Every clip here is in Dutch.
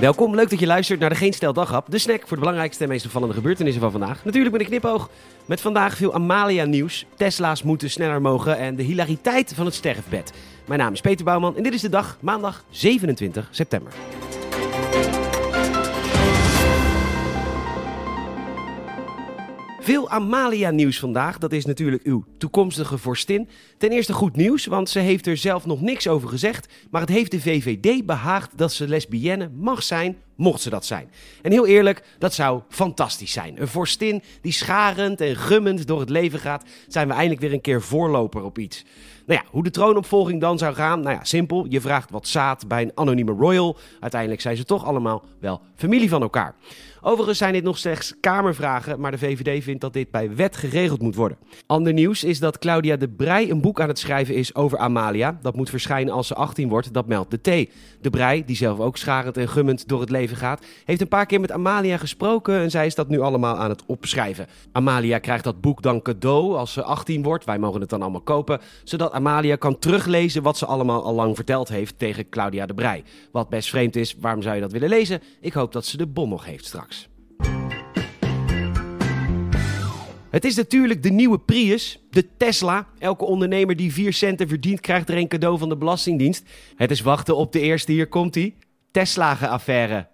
Welkom, leuk dat je luistert naar de Geen Stel Daghap. De snack voor de belangrijkste en meest opvallende gebeurtenissen van vandaag. Natuurlijk met een knipoog. Met vandaag veel Amalia nieuws. Tesla's moeten sneller mogen en de hilariteit van het sterfbed. Mijn naam is Peter Bouwman en dit is de dag, maandag 27 september. Veel Amalia-nieuws vandaag. Dat is natuurlijk uw toekomstige vorstin. Ten eerste goed nieuws, want ze heeft er zelf nog niks over gezegd. Maar het heeft de VVD behaagd dat ze lesbienne mag zijn, mocht ze dat zijn. En heel eerlijk, dat zou fantastisch zijn. Een vorstin die scharend en gummend door het leven gaat, zijn we eindelijk weer een keer voorloper op iets. Nou ja, hoe de troonopvolging dan zou gaan? Nou ja, simpel. Je vraagt wat zaad bij een anonieme royal. Uiteindelijk zijn ze toch allemaal wel familie van elkaar. Overigens zijn dit nog slechts Kamervragen, maar de VVD vindt dat dit bij wet geregeld moet worden. Ander nieuws is dat Claudia de Brij een boek aan het schrijven is over Amalia. Dat moet verschijnen als ze 18 wordt, dat meldt de T. De Brij, die zelf ook scharend en gummend door het leven gaat, heeft een paar keer met Amalia gesproken en zij is dat nu allemaal aan het opschrijven. Amalia krijgt dat boek dan cadeau als ze 18 wordt. Wij mogen het dan allemaal kopen, zodat Amalia kan teruglezen wat ze allemaal al lang verteld heeft tegen Claudia de Brij. Wat best vreemd is, waarom zou je dat willen lezen? Ik hoop dat ze de bon nog heeft straks. Het is natuurlijk de nieuwe Prius, de Tesla. Elke ondernemer die 4 centen verdient, krijgt er een cadeau van de Belastingdienst. Het is wachten op de eerste, hier komt hij. Tesla-affaire.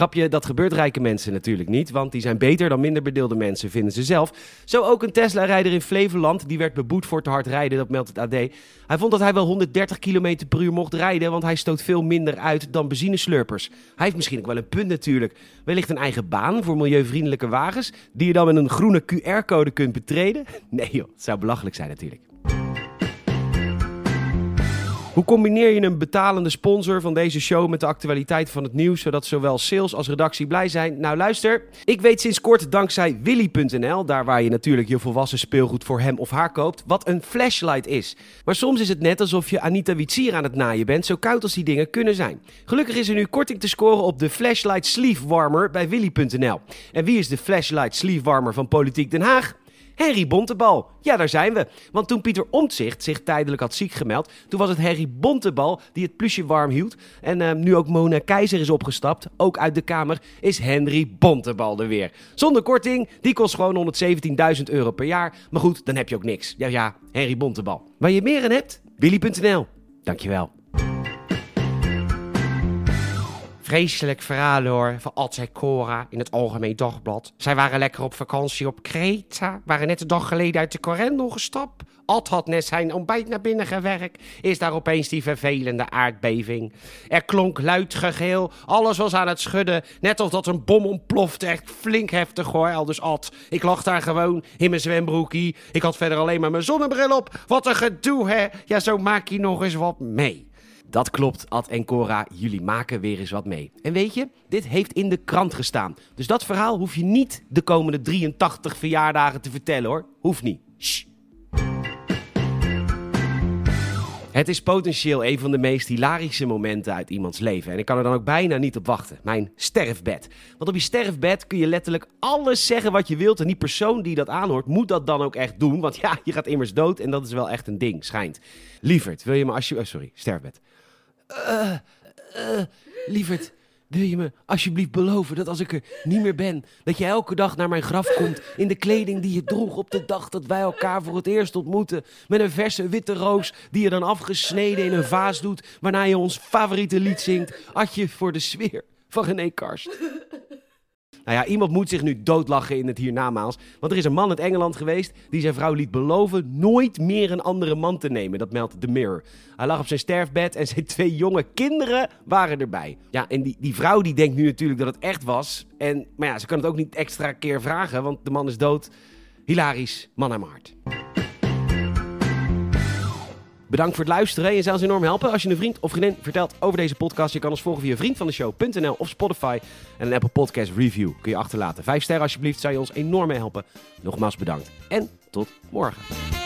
Grapje, dat gebeurt rijke mensen natuurlijk niet, want die zijn beter dan minder bedeelde mensen, vinden ze zelf. Zo ook een Tesla-rijder in Flevoland, die werd beboet voor te hard rijden, dat meldt het AD. Hij vond dat hij wel 130 km per uur mocht rijden, want hij stoot veel minder uit dan benzineslurpers. Hij heeft misschien ook wel een punt natuurlijk. Wellicht een eigen baan voor milieuvriendelijke wagens, die je dan met een groene QR-code kunt betreden? Nee joh, het zou belachelijk zijn natuurlijk. Hoe combineer je een betalende sponsor van deze show met de actualiteit van het nieuws, zodat zowel sales als redactie blij zijn? Nou luister, ik weet sinds kort dankzij Willy.nl, daar waar je natuurlijk je volwassen speelgoed voor hem of haar koopt, wat een flashlight is. Maar soms is het net alsof je Anita Witsier aan het naaien bent, zo koud als die dingen kunnen zijn. Gelukkig is er nu korting te scoren op de Flashlight Sleeve Warmer bij Willy.nl. En wie is de Flashlight Sleeve Warmer van Politiek Den Haag? Harry Bontebal. Ja, daar zijn we. Want toen Pieter Omtzigt zich tijdelijk had ziek gemeld, toen was het Harry Bontebal die het plusje warm hield. En uh, nu ook Mona Keizer is opgestapt, ook uit de Kamer, is Henry Bontebal er weer. Zonder korting, die kost gewoon 117.000 euro per jaar. Maar goed, dan heb je ook niks. Ja, ja, Henry Bontebal. Waar je meer aan hebt? Willy.nl. Dankjewel. Vreselijk verhaal hoor, van Ad Cora in het Algemeen Dagblad. Zij waren lekker op vakantie op Kreta, waren net een dag geleden uit de Corendon gestapt. Ad had net zijn ontbijt naar binnen gewerkt, is daar opeens die vervelende aardbeving. Er klonk luid gegeel, alles was aan het schudden, net of dat een bom ontplofte, echt flink heftig hoor, aldus Ad. Ik lag daar gewoon in mijn zwembroekie, ik had verder alleen maar mijn zonnebril op. Wat een gedoe hè, ja zo maak je nog eens wat mee. Dat klopt, Ad en Cora, jullie maken weer eens wat mee. En weet je, dit heeft in de krant gestaan. Dus dat verhaal hoef je niet de komende 83 verjaardagen te vertellen hoor. Hoeft niet. Shh. Het is potentieel een van de meest hilarische momenten uit iemands leven. En ik kan er dan ook bijna niet op wachten. Mijn sterfbed. Want op je sterfbed kun je letterlijk alles zeggen wat je wilt. En die persoon die dat aanhoort, moet dat dan ook echt doen. Want ja, je gaat immers dood en dat is wel echt een ding, schijnt. Lieverd, wil je me alsjeblieft... Oh, sorry, sterfbed. Eh, uh, lieverd, wil je me alsjeblieft beloven dat als ik er niet meer ben, dat je elke dag naar mijn graf komt in de kleding die je droeg op de dag dat wij elkaar voor het eerst ontmoeten, met een verse witte roos die je dan afgesneden in een vaas doet, waarna je ons favoriete lied zingt, Adje voor de sfeer van René Karst. Nou ja, iemand moet zich nu doodlachen in het hiernamaals. Want er is een man uit Engeland geweest die zijn vrouw liet beloven nooit meer een andere man te nemen. Dat meldt The Mirror. Hij lag op zijn sterfbed en zijn twee jonge kinderen waren erbij. Ja, en die, die vrouw die denkt nu natuurlijk dat het echt was. En, maar ja, ze kan het ook niet extra keer vragen, want de man is dood. Hilarisch, man aan. Bedankt voor het luisteren. Je zou ons enorm helpen als je een vriend of vriendin vertelt over deze podcast. Je kan ons volgen via vriendvandeshow.nl of Spotify. En een Apple Podcast Review kun je achterlaten. Vijf sterren alsjeblieft, zou je ons enorm helpen. Nogmaals bedankt en tot morgen.